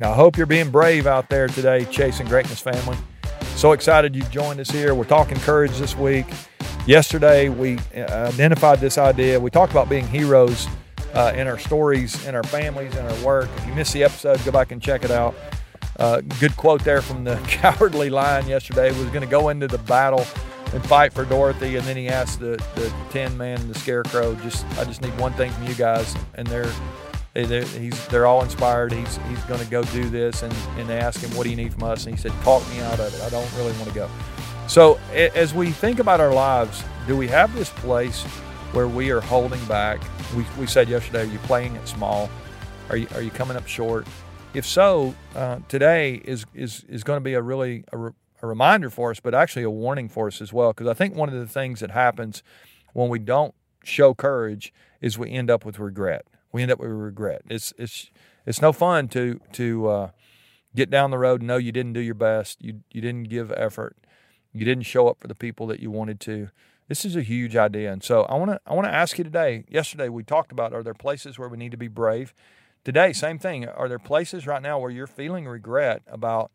Now, I hope you're being brave out there today, chasing greatness family. So excited you've joined us here. We're talking courage this week. Yesterday, we uh, identified this idea. We talked about being heroes uh, in our stories, in our families, in our work. If you missed the episode, go back and check it out. Uh, good quote there from the cowardly lion yesterday. Was going to go into the battle and fight for Dorothy, and then he asked the the Tin Man, and the scarecrow, just I just need one thing from you guys, and they're they're, he's, they're all inspired. He's, he's going to go do this. And, and him, What do you need from us? And he said, Talk me out of it. I don't really want to go. So, as we think about our lives, do we have this place where we are holding back? We, we said yesterday, Are you playing it small? Are you, are you coming up short? If so, uh, today is, is, is going to be a really a, re, a reminder for us, but actually a warning for us as well. Because I think one of the things that happens when we don't show courage is we end up with regret we end up with regret. It's it's it's no fun to to uh, get down the road and know you didn't do your best. You you didn't give effort. You didn't show up for the people that you wanted to. This is a huge idea, and so I want to I want to ask you today. Yesterday we talked about are there places where we need to be brave. Today, same thing. Are there places right now where you're feeling regret about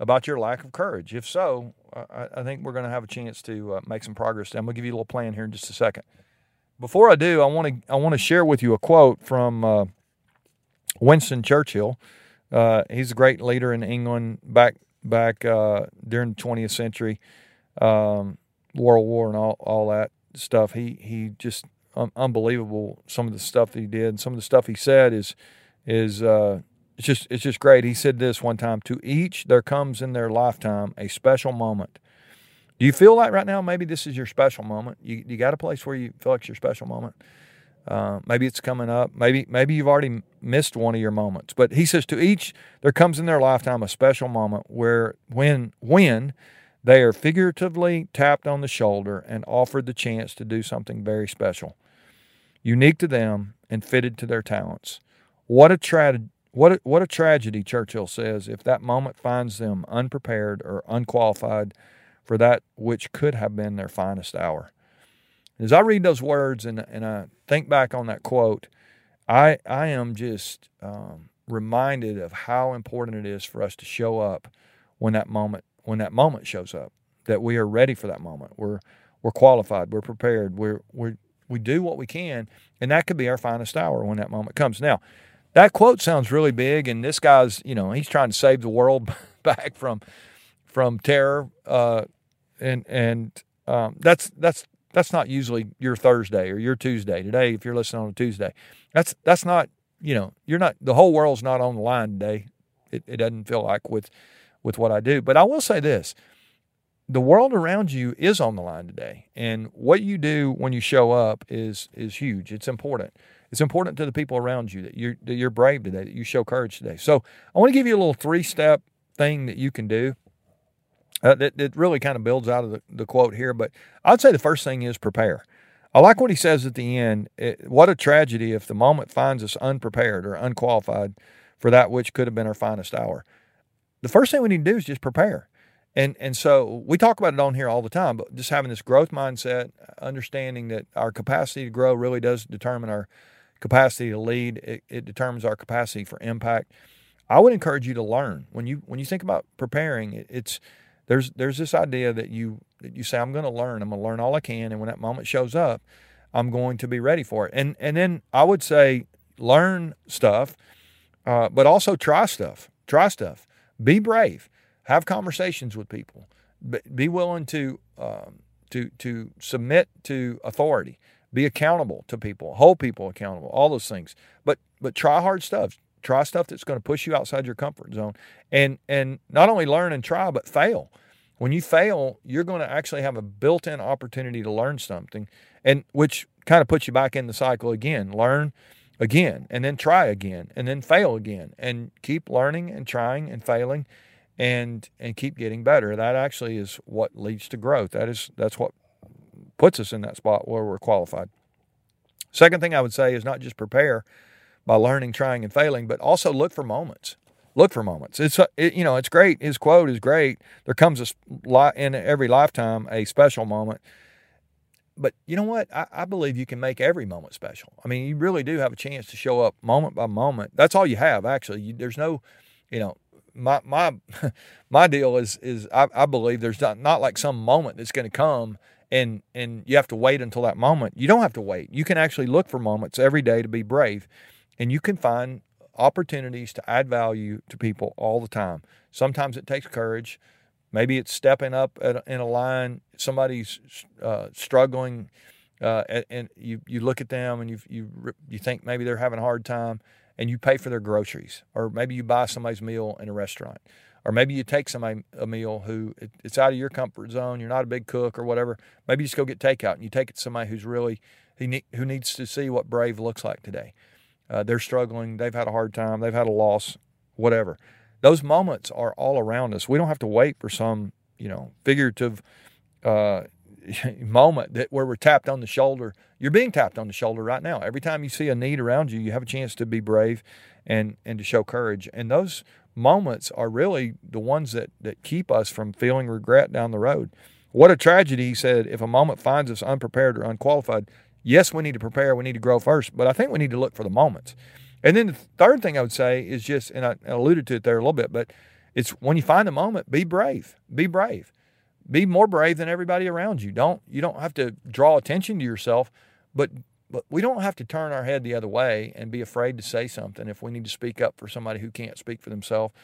about your lack of courage? If so, I, I think we're going to have a chance to uh, make some progress. I'm going to give you a little plan here in just a second before I do, I want to I want to share with you a quote from uh, Winston Churchill. Uh, he's a great leader in England back back uh, during the 20th century, um, World War and all, all that stuff. He he just um, unbelievable. Some of the stuff that he did, and some of the stuff he said is is uh, it's just it's just great. He said this one time: "To each there comes in their lifetime a special moment." Do you feel like right now maybe this is your special moment? You, you got a place where you feel like it's your special moment? Uh, maybe it's coming up. Maybe maybe you've already missed one of your moments. But he says to each there comes in their lifetime a special moment where when when they are figuratively tapped on the shoulder and offered the chance to do something very special, unique to them and fitted to their talents. What a tra- what a, what a tragedy, Churchill says, if that moment finds them unprepared or unqualified for that which could have been their finest hour. As I read those words and, and I think back on that quote, I, I am just um, reminded of how important it is for us to show up when that moment when that moment shows up. That we are ready for that moment. We're we're qualified. We're prepared. We're we we do what we can, and that could be our finest hour when that moment comes. Now, that quote sounds really big, and this guy's you know he's trying to save the world back from from terror. Uh, and and um, that's that's that's not usually your Thursday or your Tuesday today. If you're listening on a Tuesday, that's that's not you know you're not the whole world's not on the line today. It, it doesn't feel like with with what I do, but I will say this: the world around you is on the line today, and what you do when you show up is is huge. It's important. It's important to the people around you that you're that you're brave today, that you show courage today. So I want to give you a little three step thing that you can do uh, that, really kind of builds out of the, the quote here, but I'd say the first thing is prepare. I like what he says at the end. It, what a tragedy if the moment finds us unprepared or unqualified for that which could have been our finest hour. The first thing we need to do is just prepare. And and so we talk about it on here all the time, but just having this growth mindset, understanding that our capacity to grow really does determine our capacity to lead. It, it determines our capacity for impact. I would encourage you to learn when you when you think about preparing. It, it's there's there's this idea that you that you say I'm going to learn. I'm going to learn all I can, and when that moment shows up, I'm going to be ready for it. And and then I would say learn stuff, uh, but also try stuff. Try stuff. Be brave. Have conversations with people. Be willing to um, to to submit to authority. Be accountable to people. Hold people accountable. All those things. But but try hard stuff. Try stuff that's going to push you outside your comfort zone, and and not only learn and try, but fail. When you fail, you're going to actually have a built-in opportunity to learn something, and which kind of puts you back in the cycle again. Learn again, and then try again, and then fail again, and keep learning and trying and failing, and and keep getting better. That actually is what leads to growth. That is that's what puts us in that spot where we're qualified. Second thing I would say is not just prepare, by learning, trying, and failing, but also look for moments. Look for moments. It's uh, it, you know it's great. His quote is great. There comes a lot in every lifetime a special moment. But you know what? I, I believe you can make every moment special. I mean, you really do have a chance to show up moment by moment. That's all you have, actually. You, there's no you know, my my my deal is is I, I believe there's not, not like some moment that's going to come and and you have to wait until that moment. You don't have to wait. You can actually look for moments every day to be brave, and you can find opportunities to add value to people all the time. Sometimes it takes courage. Maybe it's stepping up in a line. Somebody's uh, struggling, uh, and, you you look at them and you you you think maybe they're having a hard time and you pay for their groceries, or maybe you buy somebody's meal in a restaurant, or maybe you take somebody a meal who it's out of your comfort zone. You're not a big cook or whatever. Maybe you just go get takeout and you take it to somebody who's really who needs to see what brave looks like today. Uh, they're struggling. They've had a hard time. They've had a loss, whatever. Those moments are all around us. We don't have to wait for some, you know, figurative uh, moment that where we're tapped on the shoulder. You're being tapped on the shoulder right now. Every time you see a need around you, you have a chance to be brave and and to show courage. And those moments are really the ones that that keep us from feeling regret down the road. What a tragedy, he said, if a moment finds us unprepared or unqualified. Yes, we need to prepare, we need to grow first, but I think we need to look for the moments. And then the third thing I would say is just, and I alluded to it there a little bit, but it's when you find the moment, be brave. Be brave be more brave than everybody around you. Don't you don't have to draw attention to yourself, but but we don't have to turn our head the other way and be afraid to say something if we need to speak up for somebody who can't speak for themselves,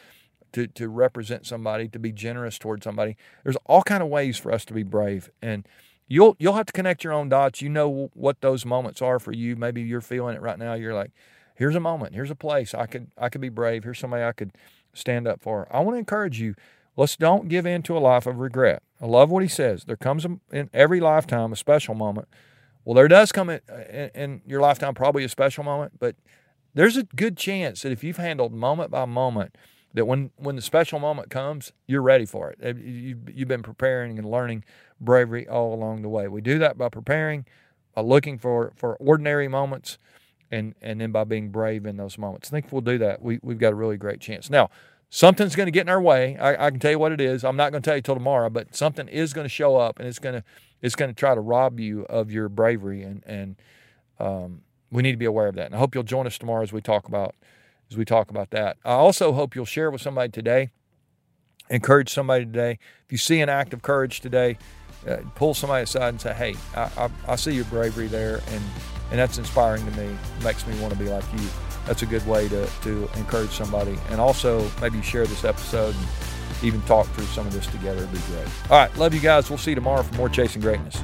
to to represent somebody, to be generous towards somebody. There's all kind of ways for us to be brave and you'll you'll have to connect your own dots. You know what those moments are for you. Maybe you're feeling it right now. You're like, here's a moment, here's a place I could I could be brave. Here's somebody I could stand up for. I want to encourage you Let's don't give in to a life of regret. I love what he says. There comes in every lifetime a special moment. Well, there does come uh, in, in your lifetime probably a special moment, but there's a good chance that if you've handled moment by moment, that when when the special moment comes, you're ready for it. You've, you've been preparing and learning bravery all along the way. We do that by preparing, by looking for for ordinary moments, and and then by being brave in those moments. I think if we'll do that, we we've got a really great chance. Now, something's going to get in our way. I, I, can tell you what it is. I'm not going to tell you till tomorrow, but something is going to show up, and it's going to it's going to try to rob you of your bravery, and and um, we need to be aware of that. And I hope you'll join us tomorrow as we talk about as we talk about that. I also hope you'll share with somebody today. Encourage somebody today. If you see an act of courage today, uh, pull somebody aside and say, "Hey, I, I, I see your bravery there, and and that's inspiring to me. Makes me want to be like you." that's a good way to, to encourage somebody. And also maybe share this episode and even talk through some of this together would be great. All right, love you guys. We'll see you tomorrow for more Chasing Greatness.